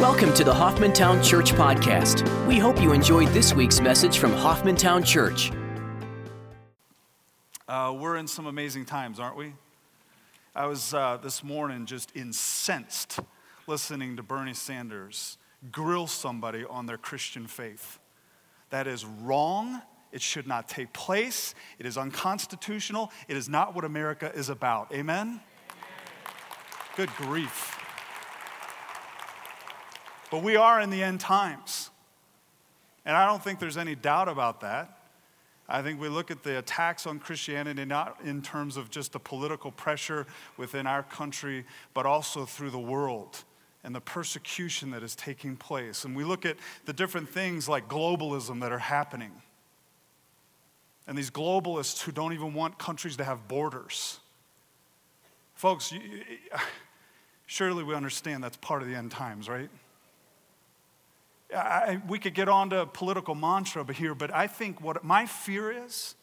Welcome to the Hoffmantown Church Podcast. We hope you enjoyed this week's message from Hoffmantown Church. Uh, we're in some amazing times, aren't we? I was uh, this morning just incensed listening to Bernie Sanders grill somebody on their Christian faith. That is wrong. It should not take place. It is unconstitutional. It is not what America is about. Amen? Good grief. But we are in the end times. And I don't think there's any doubt about that. I think we look at the attacks on Christianity not in terms of just the political pressure within our country, but also through the world and the persecution that is taking place. And we look at the different things like globalism that are happening. And these globalists who don't even want countries to have borders. Folks, you, surely we understand that's part of the end times, right? I, we could get on to political mantra here, but I think what my fear is,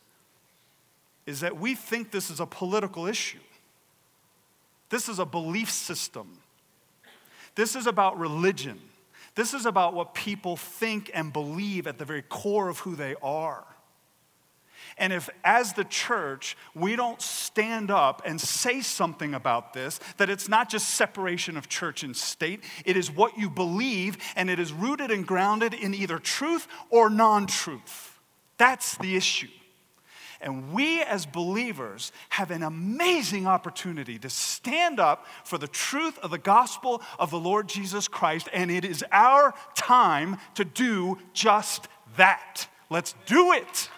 is that we think this is a political issue. This is a belief system. This is about religion. This is about what people think and believe at the very core of who they are. And if, as the church, we don't stand up and say something about this, that it's not just separation of church and state, it is what you believe, and it is rooted and grounded in either truth or non truth. That's the issue. And we as believers have an amazing opportunity to stand up for the truth of the gospel of the Lord Jesus Christ, and it is our time to do just that. Let's do it.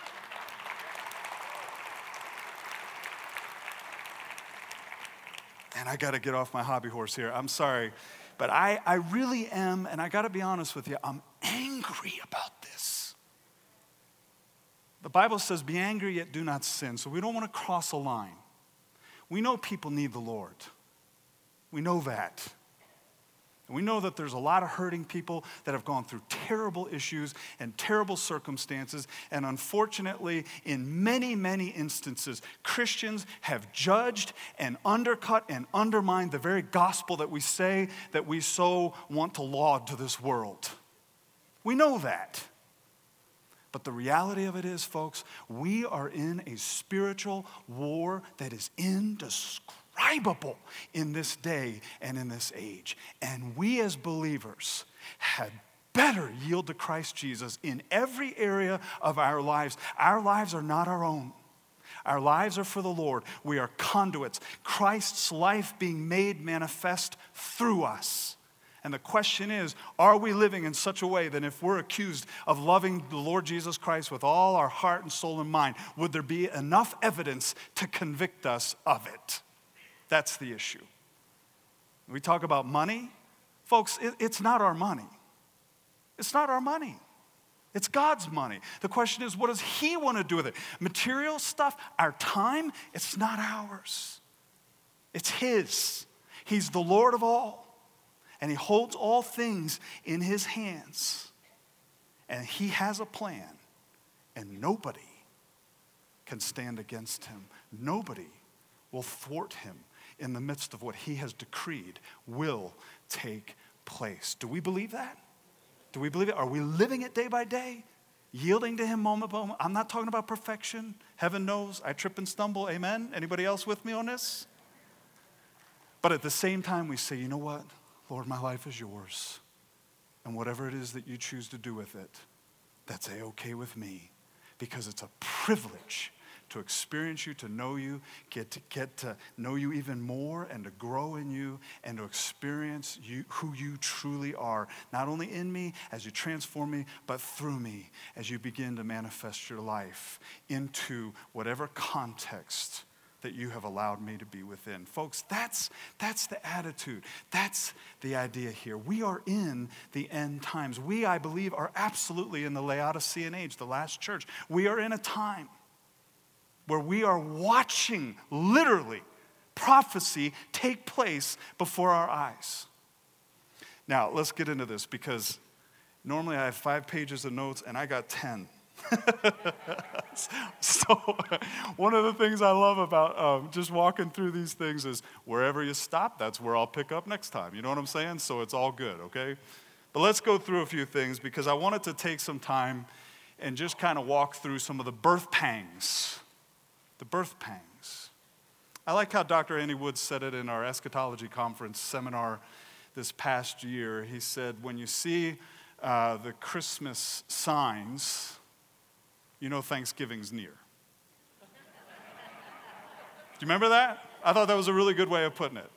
And I got to get off my hobby horse here. I'm sorry. But I, I really am, and I got to be honest with you, I'm angry about this. The Bible says, be angry yet do not sin. So we don't want to cross a line. We know people need the Lord. We know that. And we know that there's a lot of hurting people that have gone through terrible issues and terrible circumstances. And unfortunately, in many, many instances, Christians have judged and undercut and undermined the very gospel that we say that we so want to laud to this world. We know that. But the reality of it is, folks, we are in a spiritual war that is indescribable indescribable in this day and in this age. And we as believers had better yield to Christ Jesus in every area of our lives. Our lives are not our own. Our lives are for the Lord. We are conduits, Christ's life being made manifest through us. And the question is are we living in such a way that if we're accused of loving the Lord Jesus Christ with all our heart and soul and mind, would there be enough evidence to convict us of it? That's the issue. We talk about money. Folks, it, it's not our money. It's not our money. It's God's money. The question is, what does He want to do with it? Material stuff, our time, it's not ours. It's His. He's the Lord of all, and He holds all things in His hands. And He has a plan, and nobody can stand against Him. Nobody will thwart Him in the midst of what he has decreed will take place. Do we believe that? Do we believe it? Are we living it day by day? Yielding to him moment by moment? I'm not talking about perfection. Heaven knows I trip and stumble. Amen? Anybody else with me on this? But at the same time, we say, you know what? Lord, my life is yours. And whatever it is that you choose to do with it, that's a okay with me because it's a privilege to experience you, to know you, get to get to know you even more and to grow in you and to experience you, who you truly are, not only in me as you transform me, but through me as you begin to manifest your life into whatever context that you have allowed me to be within. Folks, that's, that's the attitude. That's the idea here. We are in the end times. We, I believe, are absolutely in the Laodicean age, the last church. We are in a time where we are watching literally prophecy take place before our eyes. Now, let's get into this because normally I have five pages of notes and I got 10. so, one of the things I love about um, just walking through these things is wherever you stop, that's where I'll pick up next time. You know what I'm saying? So, it's all good, okay? But let's go through a few things because I wanted to take some time and just kind of walk through some of the birth pangs. The birth pangs. I like how Dr. Andy Woods said it in our eschatology conference seminar this past year. He said, When you see uh, the Christmas signs, you know Thanksgiving's near. Do you remember that? I thought that was a really good way of putting it.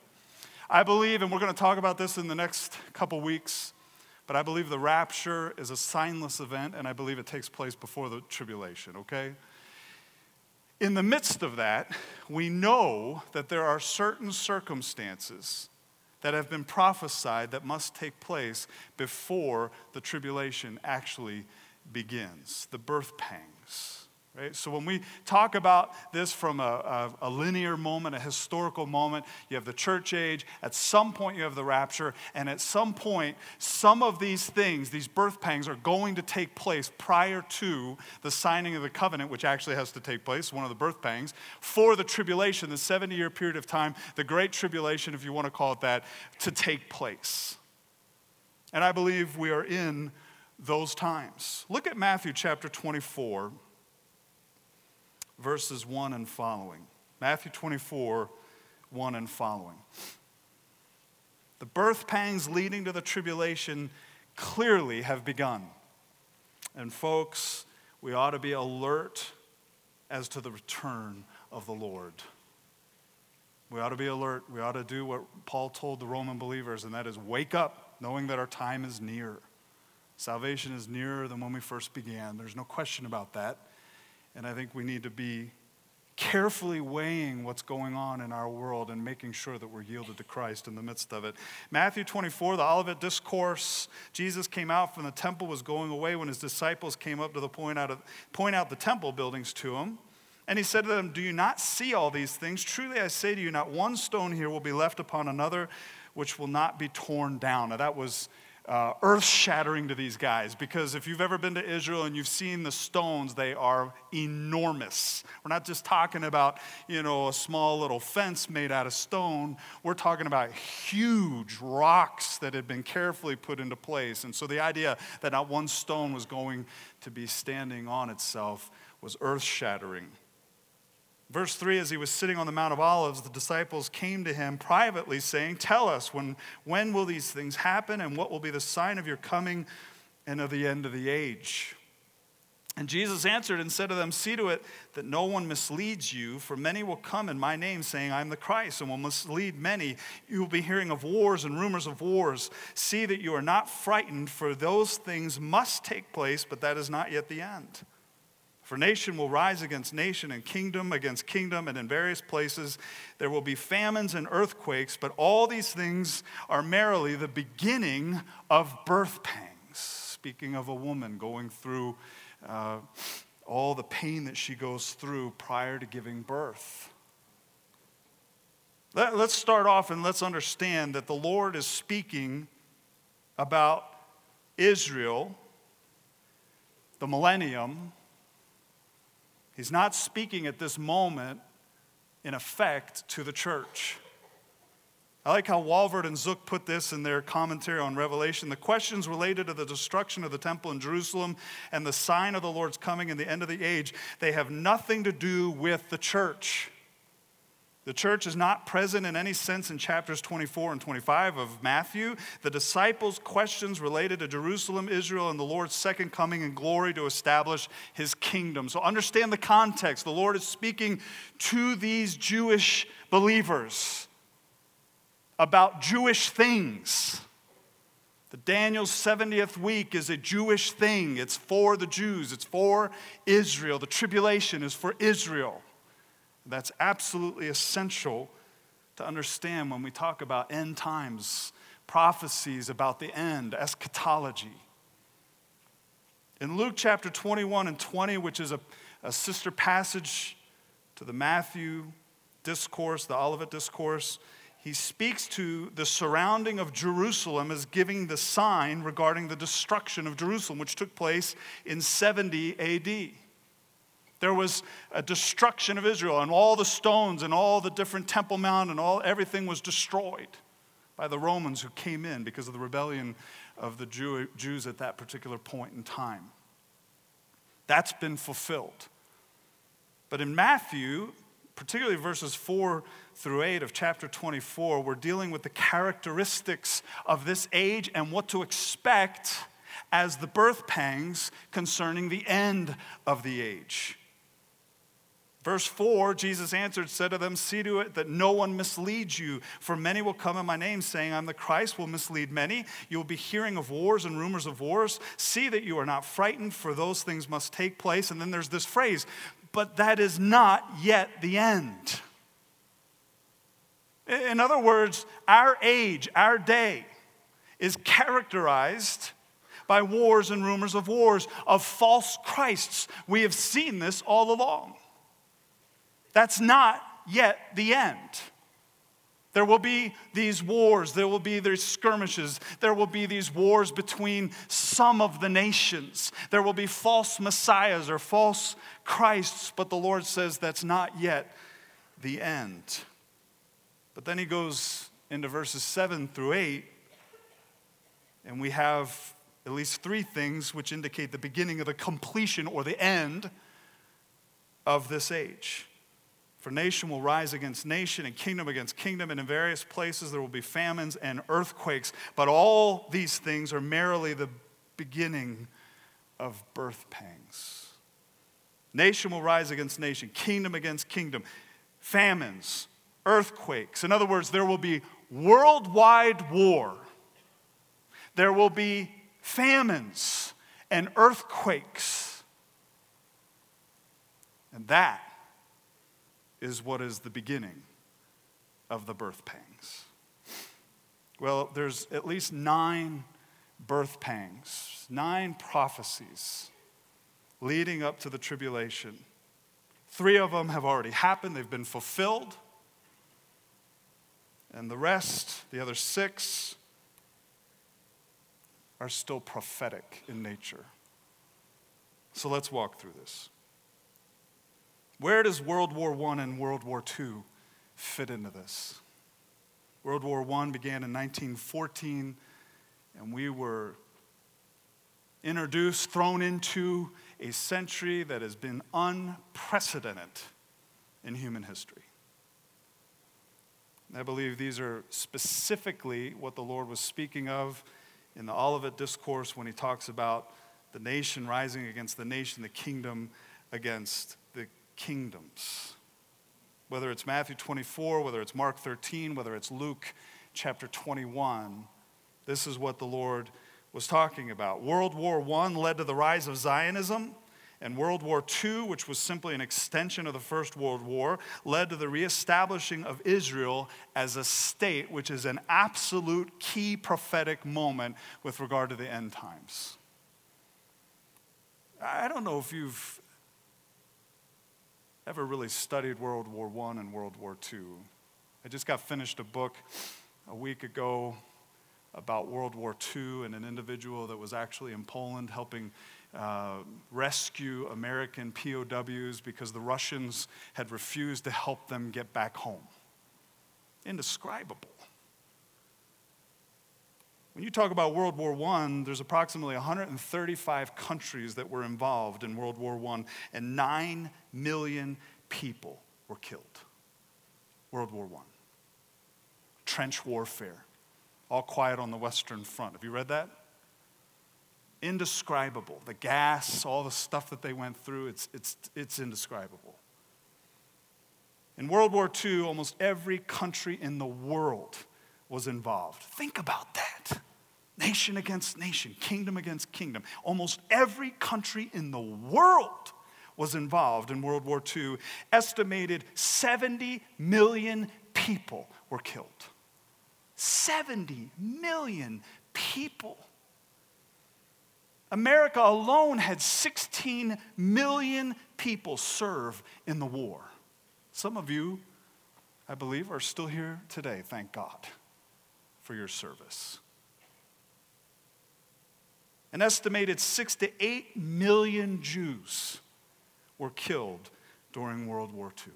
I believe, and we're going to talk about this in the next couple weeks, but I believe the rapture is a signless event, and I believe it takes place before the tribulation, okay? In the midst of that, we know that there are certain circumstances that have been prophesied that must take place before the tribulation actually begins the birth pangs. Right? So when we talk about this from a, a, a, linear moment, a historical moment, you have the church age, at some point you have the rapture, and at some point, some of these things, these birth pangs, are going to take place prior to the signing of the covenant, which actually has to take place, one of the birth pangs, for the tribulation, the 70 year period of time, the great tribulation, if you want to call it that, to take place. And I believe we are in those times. Look at Matthew chapter 24 verses 1 and following. Matthew 24, 1 and following. The birth pangs leading to the tribulation clearly have begun. And, folks, we ought to be alert as to the return of the Lord. We ought to be alert. We ought to do what Paul told the Roman believers, and that is wake up, knowing that our time is near. Salvation is nearer than when we first began. There's no question about that. And I think we need to be carefully weighing what's going on in our world and making sure that we're yielded to Christ in the midst of it. Matthew 24, the Olivet Discourse, Jesus came out from the temple, was going away when his disciples came up to the point out, of, point out the temple buildings to him. And he said to them, Do you not see all these things? Truly I say to you, not one stone here will be left upon another which will not be torn down. Now that was uh, earth shattering to these guys because if you've ever been to Israel and you've seen the stones, they are enormous. We're not just talking about, you know, a small little fence made out of stone. We're talking about huge rocks that had been carefully put into place. And so the idea that not one stone was going to be standing on itself was earth shattering. Verse 3 As he was sitting on the Mount of Olives, the disciples came to him privately, saying, Tell us, when, when will these things happen, and what will be the sign of your coming and of the end of the age? And Jesus answered and said to them, See to it that no one misleads you, for many will come in my name, saying, I am the Christ, and will mislead many. You will be hearing of wars and rumors of wars. See that you are not frightened, for those things must take place, but that is not yet the end. For nation will rise against nation and kingdom against kingdom, and in various places there will be famines and earthquakes, but all these things are merely the beginning of birth pangs. Speaking of a woman going through uh, all the pain that she goes through prior to giving birth. Let, us start off and let's understand that the Lord is speaking about Israel, the millennium, He's not speaking at this moment, in effect, to the church. I like how Walvoord and Zuck put this in their commentary on Revelation. The questions related to the destruction of the temple in Jerusalem and the sign of the Lord's coming in the end of the age, they have nothing to do with the church. The church is not present in any sense in chapters 24 and 25 of Matthew. The disciples' questions related to Jerusalem, Israel, and the Lord's second coming in glory to establish his kingdom. So understand the context. The Lord is speaking to these Jewish believers about Jewish things. The Daniel's 70th week is a Jewish thing. It's for the Jews, it's for Israel. The tribulation is for Israel. That's absolutely essential to understand when we talk about end times, prophecies about the end, eschatology. In Luke chapter 21 and 20, which is a, a sister passage to the Matthew discourse, the Olivet discourse, he speaks to the surrounding of Jerusalem as giving the sign regarding the destruction of Jerusalem, which took place in 70 AD. There was a destruction of Israel, and all the stones and all the different Temple Mount and all everything was destroyed by the Romans who came in because of the rebellion of the Jew, Jews at that particular point in time. That's been fulfilled. But in Matthew, particularly verses 4 through 8 of chapter 24, we're dealing with the characteristics of this age and what to expect as the birth pangs concerning the end of the age. Verse 4 Jesus answered, said to them, See to it that no one misleads you, for many will come in my name, saying, I'm the Christ, will mislead many. You will be hearing of wars and rumors of wars. See that you are not frightened, for those things must take place. And then there's this phrase, but that is not yet the end. In other words, our age, our day, is characterized by wars and rumors of wars, of false Christs. We have seen this all along. That's not yet the end. There will be these wars, there will be these skirmishes, there will be these wars between some of the nations. There will be false messiahs or false Christs, but the Lord says that's not yet the end. But then he goes into verses 7 through 8, and we have at least three things which indicate the beginning of the completion or the end of this age. For nation will rise against nation and kingdom against kingdom, and in various places there will be famines and earthquakes. But all these things are merely the beginning of birth pangs. Nation will rise against nation, kingdom against kingdom, famines, earthquakes. In other words, there will be worldwide war. There will be famines and earthquakes. And that is what is the beginning of the birth pangs. Well, there's at least nine birth pangs, nine prophecies leading up to the tribulation. Three of them have already happened, they've been fulfilled. And the rest, the other six, are still prophetic in nature. So let's walk through this. Where does World War I and World War II fit into this? World War I began in 1914, and we were introduced, thrown into a century that has been unprecedented in human history. I believe these are specifically what the Lord was speaking of in the Olivet Discourse when he talks about the nation rising against the nation, the kingdom against kingdoms. Whether it's Matthew 24, whether it's Mark 13, whether it's Luke chapter 21, this is what the Lord was talking about. World War I led to the rise of Zionism, and World War II, which was simply an extension of the First World War, led to the reestablishing of Israel as a state, which is an absolute key prophetic moment with regard to the end times. I don't know if you've ever really studied World War I and World War II. I just got finished a book a week ago about World War II and an individual that was actually in Poland helping uh, rescue American POWs because the Russians had refused to help them get back home. Indescribable. When you talk about World War I, there's approximately 135 countries that were involved in World War I, and 9 million people were killed. World War I. Trench warfare. All quiet on the Western Front. Have you read that? Indescribable. The gas, all the stuff that they went through, it's, it's, it's indescribable. In World War II, almost every country in the world was involved. Think about that. Nation against nation, kingdom against kingdom. Almost every country in the world was involved in World War II. Estimated 70 million people were killed. 70 million people. America alone had 16 million people serve in the war. Some of you, I believe, are still here today. Thank God for your service. An estimated six to eight million Jews were killed during World War II.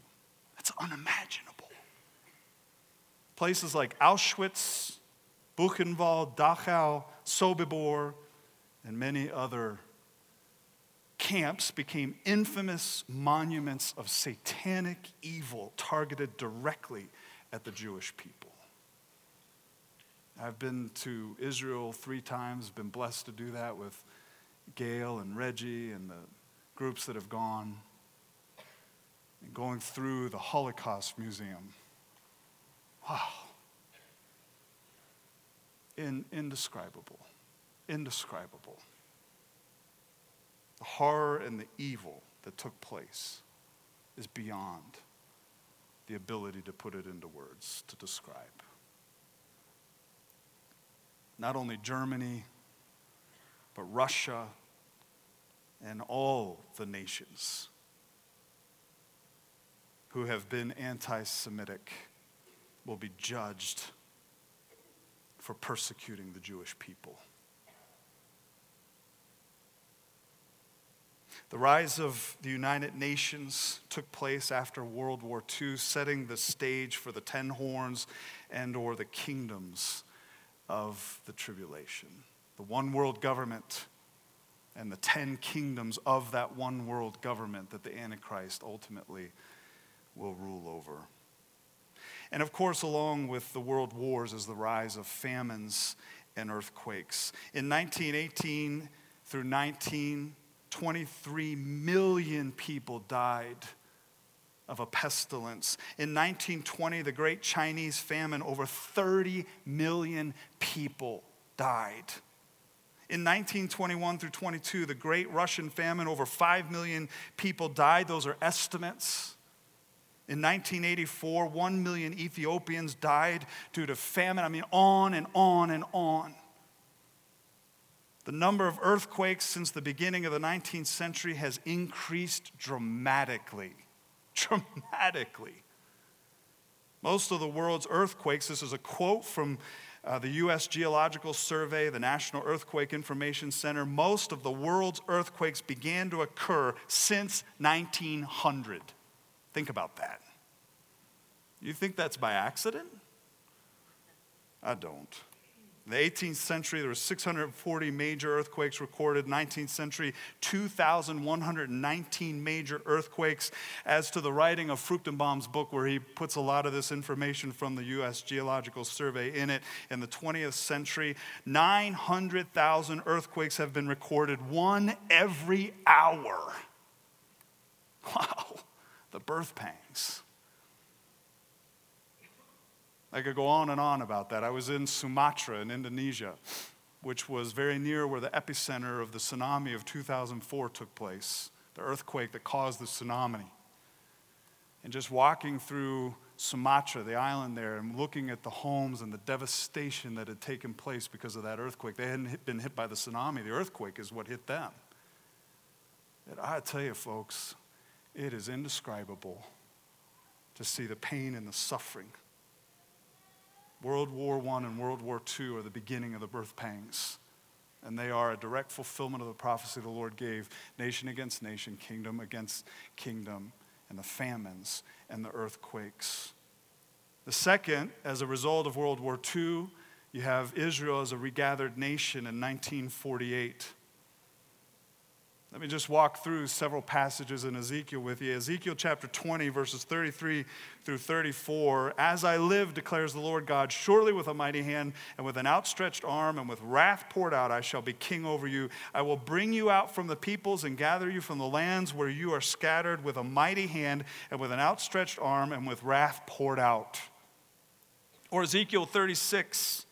That's unimaginable. Places like Auschwitz Buchenwald, Dachau, Sobibor, and many other camps became infamous monuments of satanic evil targeted directly at the Jewish people. I've been to Israel three times, been blessed to do that with Gail and Reggie and the groups that have gone. And going through the Holocaust Museum. Wow. In, indescribable. Indescribable. The horror and the evil that took place is beyond the ability to put it into words, to describe. Not only Germany, but Russia and all the nations who have been anti Semitic will be judged for persecuting the Jewish people. The rise of the United Nations took place after World War II, setting the stage for the ten horns and or the kingdoms of the tribulation. The one world government and the ten kingdoms of that one world government that the Antichrist ultimately will rule over. And of course, along with the world wars is the rise of famines and earthquakes. In 1918 through 1923 million people died of a pestilence. In 1920, the Great Chinese Famine, over 30 million people died. In 1921 through 22, the Great Russian Famine, over 5 million people died. Those are estimates. In 1984, 1 million Ethiopians died due to famine. I mean, on and on and on. The number of earthquakes since the beginning of the 19th century has increased dramatically. Dramatically. Most of the world's earthquakes, this is a quote from uh, the U.S. Geological Survey, the National Earthquake Information Center, most of the world's earthquakes began to occur since 1900. Think about that. You think that's by accident? I don't. In the 18th century, there were 640 major earthquakes recorded. 19th century, 2,119 major earthquakes. As to the writing of Fruchtenbaum's book, where he puts a lot of this information from the U.S. Geological Survey in it, in the 20th century, 900,000 earthquakes have been recorded, one every hour. Wow the birth pangs. I could go on and on about that. I was in Sumatra in Indonesia, which was very near where the epicenter of the tsunami of 2004 took place, the earthquake that caused the tsunami. And just walking through Sumatra, the island there, and looking at the homes and the devastation that had taken place because of that earthquake. They hadn't been hit by the tsunami, the earthquake is what hit them. And I tell you, folks, it is indescribable to see the pain and the suffering. World War I and World War II are the beginning of the birth pangs. And they are a direct fulfillment of the prophecy the Lord gave nation against nation, kingdom against kingdom, and the famines and the earthquakes. The second, as a result of World War II, you have Israel as a regathered nation in 1948. Let me just walk through several passages in Ezekiel with you. Ezekiel chapter 20, verses 33 through 34. As I live, declares the Lord God, surely with a mighty hand and with an outstretched arm and with wrath poured out, I shall be king over you. I will bring you out from the peoples and gather you from the lands where you are scattered with a mighty hand and with an outstretched arm and with wrath poured out. Or Ezekiel 36,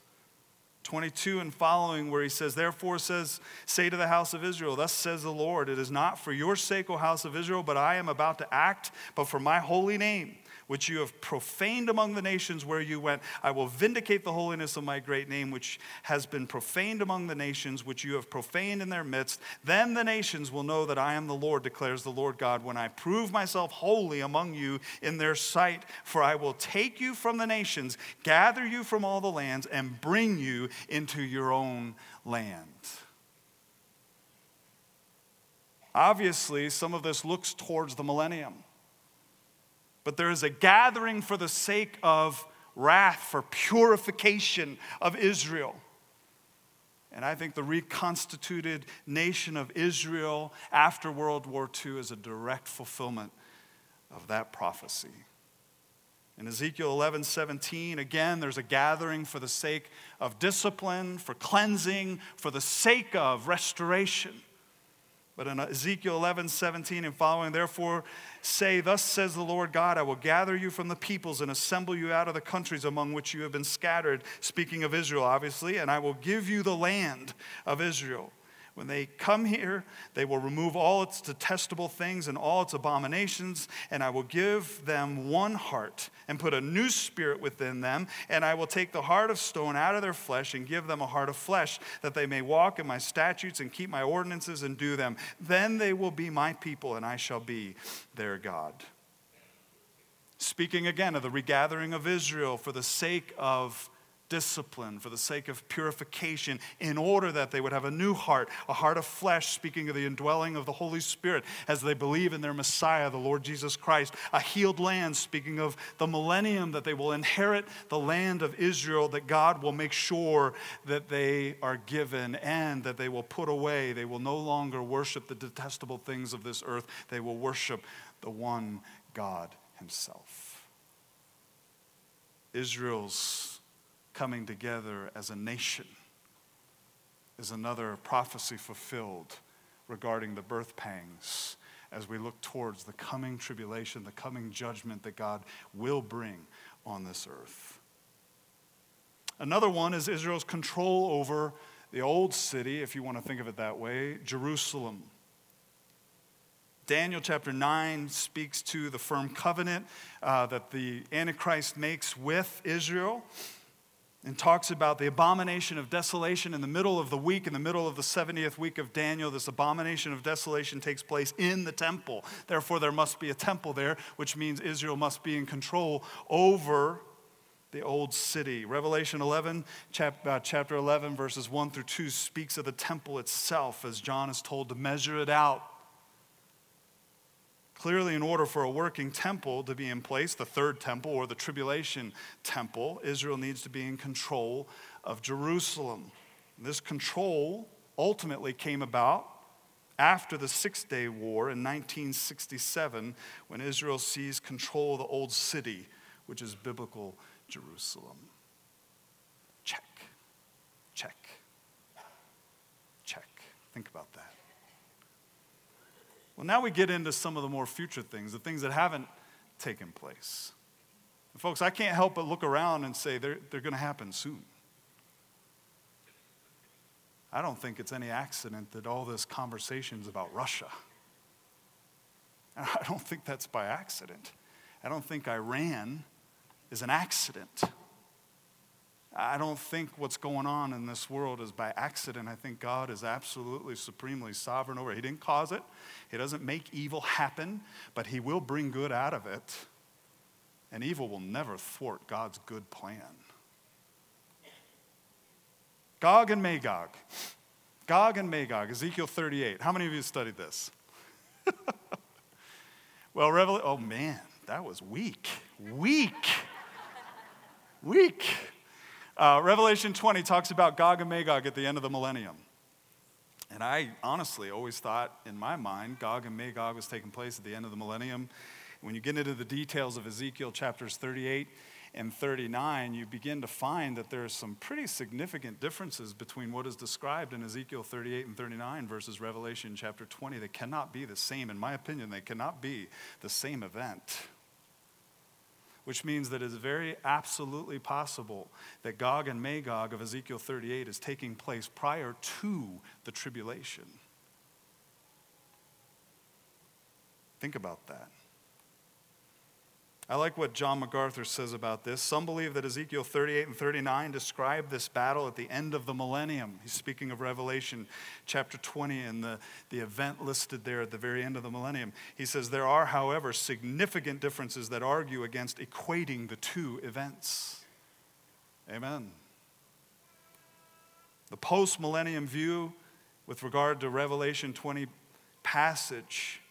22 and following where he says therefore says say to the house of israel thus says the lord it is not for your sake o house of israel but i am about to act but for my holy name which you have profaned among the nations where you went. I will vindicate the holiness of my great name, which has been profaned among the nations, which you have profaned in their midst. Then the nations will know that I am the Lord, declares the Lord God, when I prove myself holy among you in their sight. For I will take you from the nations, gather you from all the lands, and bring you into your own land. Obviously, some of this looks towards the millennium but there is a gathering for the sake of wrath, for purification of Israel. And I think the reconstituted nation of Israel after World War II is a direct fulfillment of that prophecy. In Ezekiel 11, 17, again, there's a gathering for the sake of discipline, for cleansing, for the sake of restoration. But in Ezekiel 11, 17 and following, therefore say, Thus says the Lord God, I will gather you from the peoples and assemble you out of the countries among which you have been scattered, speaking of Israel, obviously, and I will give you the land of Israel. When they come here, they will remove all its detestable things and all its abominations, and I will give them one heart and put a new spirit within them. And I will take the heart of stone out of their flesh and give them a heart of flesh, that they may walk in my statutes and keep my ordinances and do them. Then they will be my people, and I shall be their God. Speaking again of the regathering of Israel for the sake of discipline, for the sake of purification, in order that they would have a new heart, a heart of flesh, speaking of the indwelling of the Holy Spirit as they believe in their Messiah, the Lord Jesus Christ, a healed land, speaking of the millennium that they will inherit the land of Israel, that God will make sure that they are given and that they will put away. They will no longer worship the detestable things of this earth, they will worship the one God Himself. Israel's coming together as a nation is another prophecy fulfilled regarding the birth pangs as we look towards the coming tribulation, the coming judgment that God will bring on this earth. Another one is Israel's control over the old city, if you want to think of it that way, Jerusalem. Daniel chapter 9 speaks to the firm covenant uh, that the Antichrist makes with Israel and talks about the abomination of desolation in the middle of the week, in the middle of the 70th week of Daniel. This abomination of desolation takes place in the temple. Therefore, there must be a temple there, which means Israel must be in control over the old city. Revelation 11, chap, uh, chapter 11, verses 1 through 2, speaks of the temple itself as John is told to measure it out Clearly, in order for a working temple to be in place, the third temple or the tribulation temple, Israel needs to be in control of Jerusalem. This control ultimately came about after the Six Day War in 1967 when Israel seized control of the old city, which is biblical Jerusalem. Check, check, check. Think about that. Well, now we get into some of the more future things, the things that haven't taken place. And folks, I can't help but look around and say they're, they're going to happen soon. I don't think it's any accident that all this conversation is about Russia. I don't think that's by accident. I don't think Iran is an accident. I don't think what's going on in this world is by accident. I think God is absolutely supremely sovereign over it. He didn't cause it, He doesn't make evil happen, but He will bring good out of it. And evil will never thwart God's good plan. Gog and Magog. Gog and Magog, Ezekiel 38. How many of you studied this? well, Revelation, oh man, that was weak. Weak. weak. Uh, Revelation 20 talks about Gog and Magog at the end of the millennium. And I honestly always thought in my mind Gog and Magog was taking place at the end of the millennium. When you get into the details of Ezekiel chapters 38 and 39, you begin to find that there are some pretty significant differences between what is described in Ezekiel 38 and 39 versus Revelation chapter 20. They cannot be the same. In my opinion, they cannot be the same event which means that it's very absolutely possible that Gog and Magog of Ezekiel 38 is taking place prior to the tribulation. Think about that. I like what John MacArthur says about this. Some believe that Ezekiel 38 and 39 describe this battle at the end of the millennium. He's speaking of Revelation chapter 20 and the, the event listed there at the very end of the millennium. He says, There are, however, significant differences that argue against equating the two events. Amen. The post millennium view with regard to Revelation 20 passage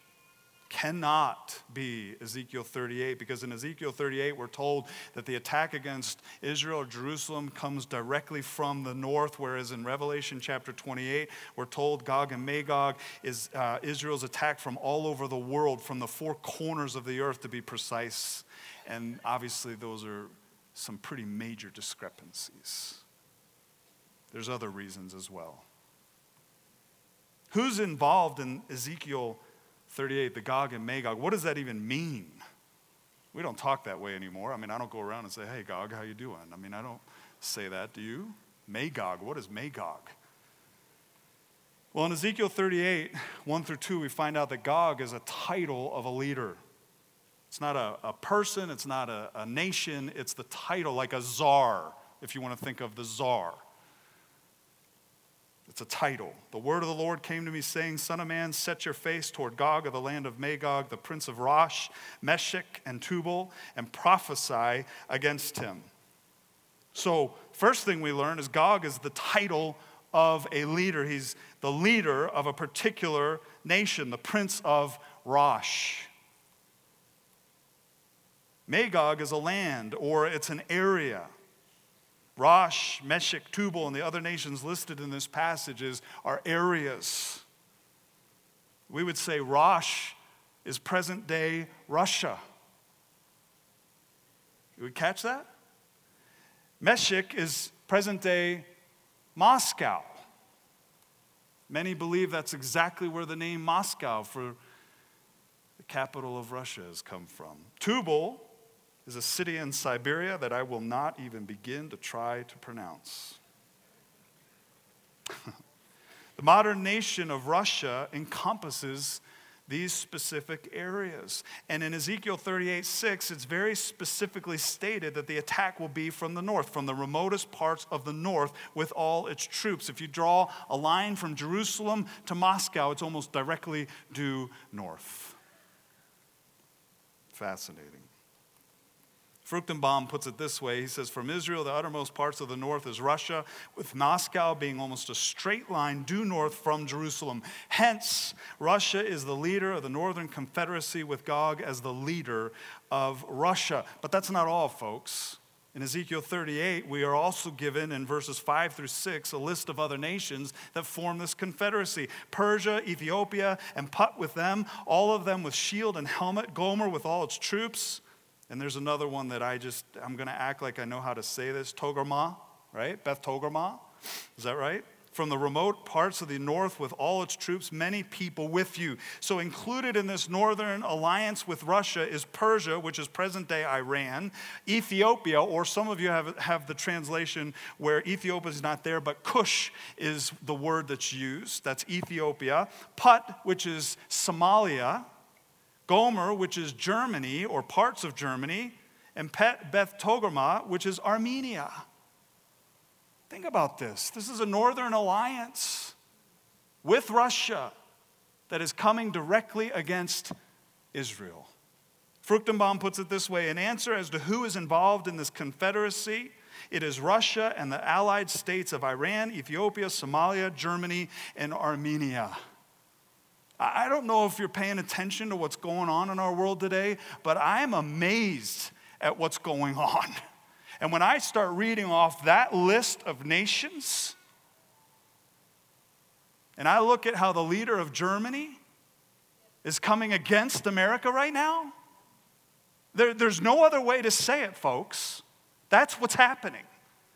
cannot be Ezekiel 38 because in Ezekiel 38 we're told that the attack against Israel or Jerusalem comes directly from the north, whereas in Revelation chapter 28 we're told Gog and Magog is uh, Israel's attack from all over the world, from the four corners of the earth to be precise. And obviously, those are some pretty major discrepancies. There's other reasons as well. Who's involved in Ezekiel 38, the Gog and Magog? What does that even mean? We don't talk that way anymore. I mean, I don't go around and say, "Hey, Gog, how you doing?" I mean, I don't say that. Do you? Magog. What is Magog? Well, in Ezekiel 38, 1 through 2, we find out that Gog is a title of a leader. It's not a, a person, it's not a, a nation, it's the title, like a czar, if you want to think of the czar. It's a title. The word of the Lord came to me, saying, Son of man, set your face toward Gog of the land of Magog, the prince of Rosh, Meshech, and Tubal, and prophesy against him. So, first thing we learn is Gog is the title of a leader. He's the leader of a particular nation, the prince of Rosh. Magog is a land or it's an area. Rosh, Meshech, Tubal, and the other nations listed in this passage are areas. We would say Rosh is present day Russia. You would catch that? Meshech is present day Moscow. Many believe that's exactly where the name Moscow for the capital of Russia has come from. Tubal is a city in Siberia that I will not even begin to try to pronounce. the modern nation of Russia encompasses these specific areas. And in Ezekiel 38 6, it's very specifically stated that the attack will be from the north, from the remotest parts of the north with all its troops. If you draw a line from Jerusalem to Moscow, it's almost directly due north. Fascinating. Fruchtenbaum puts it this way He says, From Israel, the uttermost parts of the north is Russia, with Moscow being almost a straight line due north from Jerusalem. Hence, Russia is the leader of the Northern Confederacy, with Gog as the leader of Russia. But that's not all, folks. In Ezekiel 38, we are also given in verses 5 through 6 a list of other nations that form this confederacy Persia, Ethiopia, and Put with them, all of them with shield and helmet, Gomer with all its troops. And there's another one that I just, I'm going to act like I know how to say this Togarmah, right? Beth Togarmah. Is that right? From the remote parts of the north with all its troops, many people with you. So, included in this northern alliance with Russia is Persia, which is present day Iran, Ethiopia, or some of you have, have the translation where Ethiopia is not there, but Cush is the word that's used. That's Ethiopia. Put, which is Somalia, Gomer, which is Germany or parts of Germany, and Beth Togarmah, which is Armenia. Think about this. This is a northern alliance with Russia that is coming directly against Israel. Fruchtenbaum puts it this way in answer as to who is involved in this confederacy, it is Russia and the allied states of Iran, Ethiopia, Somalia, Germany, and Armenia. I don't know if you're paying attention to what's going on in our world today, but I'm amazed at what's going on. And when I start reading off that list of nations, and I look at how the leader of Germany is coming against America right now, there, there's no other way to say it, folks. That's what's happening.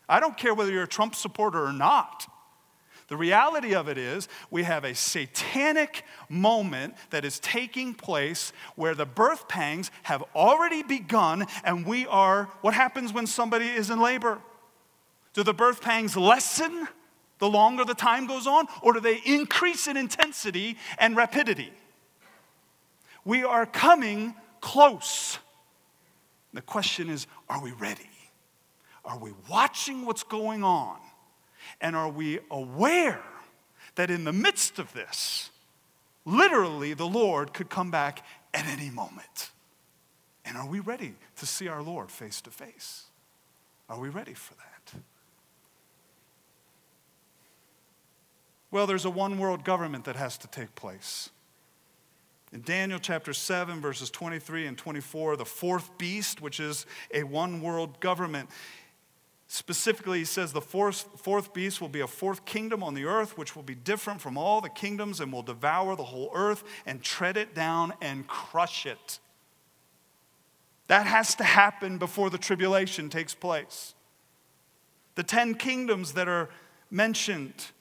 I don't care whether you're a Trump supporter or not. The reality of it is, we have a satanic moment that is taking place where the birth pangs have already begun, and we are. What happens when somebody is in labor? Do the birth pangs lessen the longer the time goes on, or do they increase in intensity and rapidity? We are coming close. The question is are we ready? Are we watching what's going on? And are we aware that in the midst of this, literally the Lord could come back at any moment? And are we ready to see our Lord face to face? Are we ready for that? Well, there's a one world government that has to take place. In Daniel chapter 7, verses 23 and 24, the fourth beast, which is a one world government, Specifically, he says the fourth, fourth beast will be a fourth kingdom on the earth, which will be different from all the kingdoms and will devour the whole earth and tread it down and crush it. That has to happen before the tribulation takes place. The ten kingdoms that are mentioned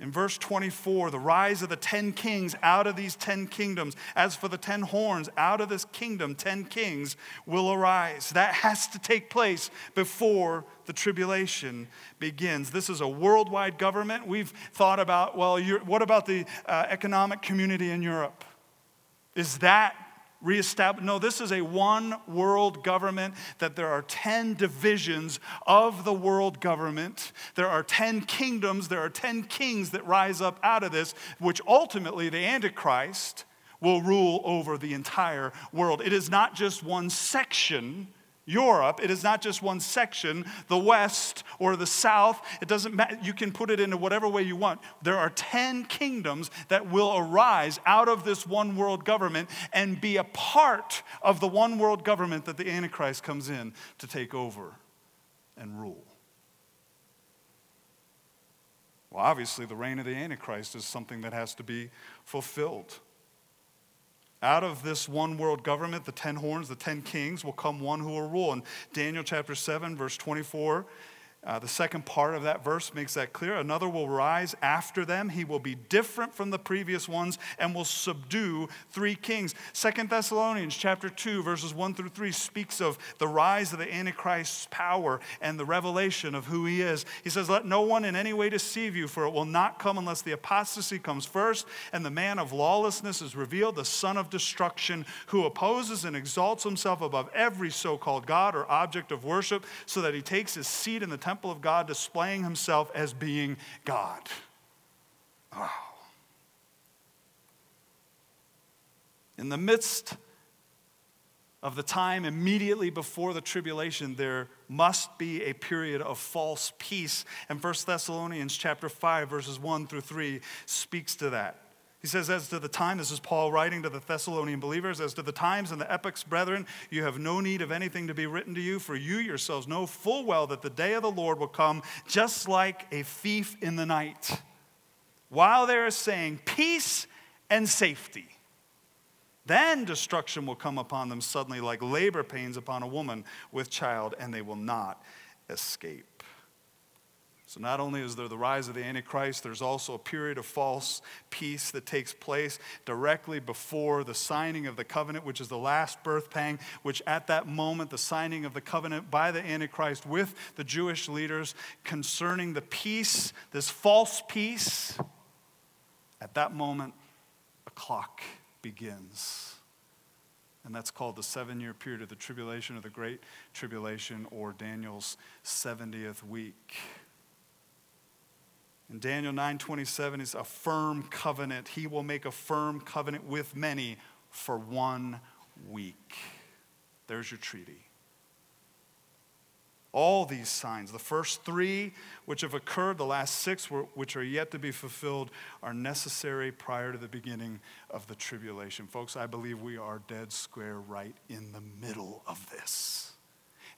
in verse 24, the rise of the ten kings out of these ten kingdoms. As for the ten horns, out of this kingdom, ten kings will arise. That has to take place before the tribulation begins. This is a worldwide government. We've thought about, well, what about the uh, economic community in Europe? Is that reestablish. No, this is a one world government, that there are 10 divisions of the world government. There are 10 kingdoms, there are 10 kings that rise up out of this, which ultimately the Antichrist will rule over the entire world. It is not just one section Europe, it is not just one section, the West or the South. It doesn't matter. You can put it into whatever way you want. There are 10 kingdoms that will arise out of this one world government and be a part of the one world government that the Antichrist comes in to take over and rule. Well, obviously, the reign of the Antichrist is something that has to be fulfilled. Out of this one world government, the ten horns, the ten kings, will come one who will rule. In Daniel chapter 7, verse 24, uh, the second part of that verse makes that clear. Another will rise after them. He will be different from the previous ones and will subdue three kings. Second Thessalonians chapter 2, verses 1 through 3 speaks of the rise of the Antichrist's power and the revelation of who he is. He says, Let no one in any way deceive you, for it will not come unless the apostasy comes first and the man of lawlessness is revealed, the son of destruction, who opposes and exalts himself above every so called God or object of worship, so that he takes his seat in the temple of God, displaying himself as being God. Oh. In the midst of the time immediately before the tribulation, there must be a period of false peace. And 1 Thessalonians chapter 5, verses 1 through 3 speaks to that. He says, As to the time, this is Paul writing to the Thessalonian believers, as to the times and the epochs, brethren, you have no need of anything to be written to you, for you yourselves know full well that the day of the Lord will come just like a thief in the night. While they are saying peace and safety, then destruction will come upon them suddenly like labor pains upon a woman with child, and they will not escape. So, not only is there the rise of the Antichrist, there's also a period of false peace that takes place directly before the signing of the covenant, which is the last birth pang, which at that moment, the signing of the covenant by the Antichrist with the Jewish leaders concerning the peace, this false peace, at that moment, a clock begins. And that's called the seven year period of the tribulation or the great tribulation or Daniel's 70th week. In Daniel 9:27 is a firm covenant. He will make a firm covenant with many for one week. There's your treaty. All these signs, the first three which have occurred, the last six which are yet to be fulfilled, are necessary prior to the beginning of the tribulation. Folks, I believe we are dead square right in the middle of this.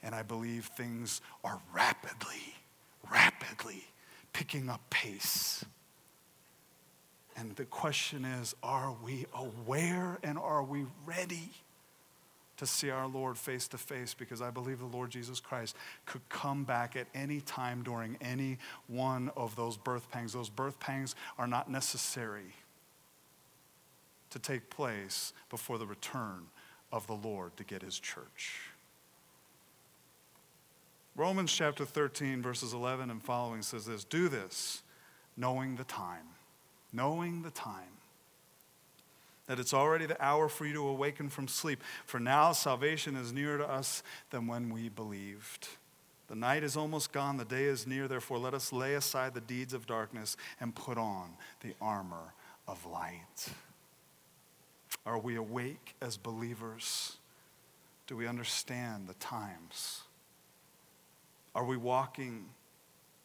And I believe things are rapidly, rapidly picking up pace. And the question is are we aware and are we ready to see our Lord face to face? Because I believe the Lord Jesus Christ could come back at any time during any one of those birth pangs. Those birth pangs are not necessary to take place before the return of the Lord to get his church. Romans chapter 13, verses 11 and following says this Do this, knowing the time, knowing the time, that it's already the hour for you to awaken from sleep. For now salvation is nearer to us than when we believed. The night is almost gone, the day is near, therefore let us lay aside the deeds of darkness and put on the armor of light. Are we awake as believers? Do we understand the times? Are we walking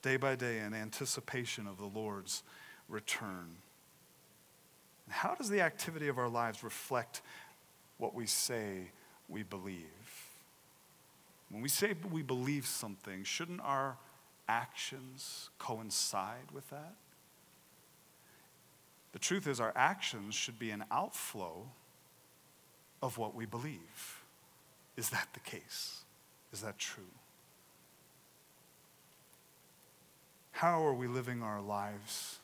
day by day in anticipation of the Lord's return? How does the activity of our lives reflect what we say we believe? When we say we believe something, shouldn't our actions coincide with that? The truth is, our actions should be an outflow of what we believe. Is that the case? Is that true? How are we living our lives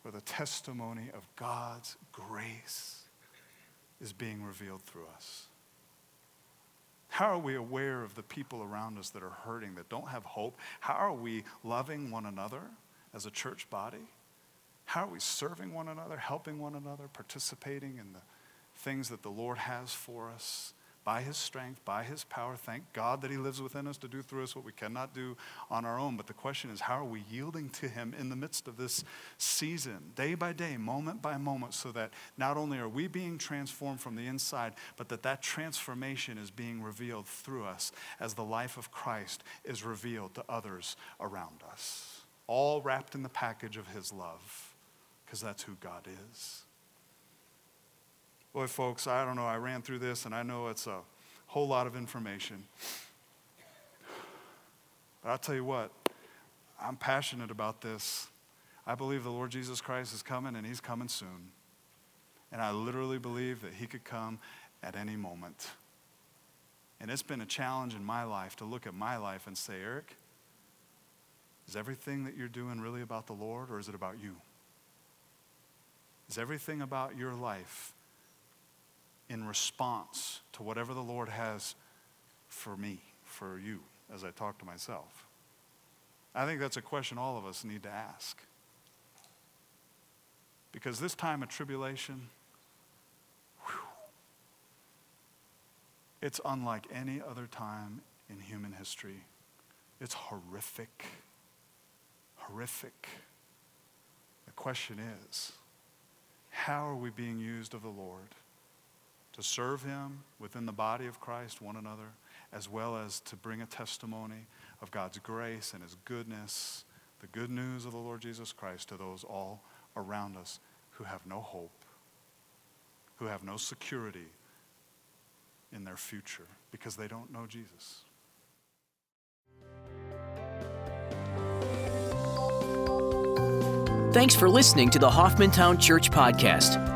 where the testimony of God's grace is being revealed through us? How are we aware of the people around us that are hurting, that don't have hope? How are we loving one another as a church body? How are we serving one another, helping one another, participating in the things that the Lord has for us? By his strength, by his power. Thank God that he lives within us to do through us what we cannot do on our own. But the question is, how are we yielding to him in the midst of this season, day by day, moment by moment, so that not only are we being transformed from the inside, but that that transformation is being revealed through us as the life of Christ is revealed to others around us. All wrapped in the package of his love, because that's who God is. Boy, folks, I don't know. I ran through this and I know it's a whole lot of information. But I'll tell you what, I'm passionate about this. I believe the Lord Jesus Christ is coming and he's coming soon. And I literally believe that he could come at any moment. And it's been a challenge in my life to look at my life and say, Eric, is everything that you're doing really about the Lord or is it about you? Is everything about your life in response to whatever the Lord has for me, for you, as I talk to myself? I think that's a question all of us need to ask. Because this time of tribulation, whew, it's unlike any other time in human history. It's horrific. Horrific. The question is how are we being used of the Lord? To serve Him within the body of Christ, one another, as well as to bring a testimony of God's grace and His goodness, the good news of the Lord Jesus Christ to those all around us who have no hope, who have no security in their future because they don't know Jesus. Thanks for listening to the Hoffmantown Church Podcast.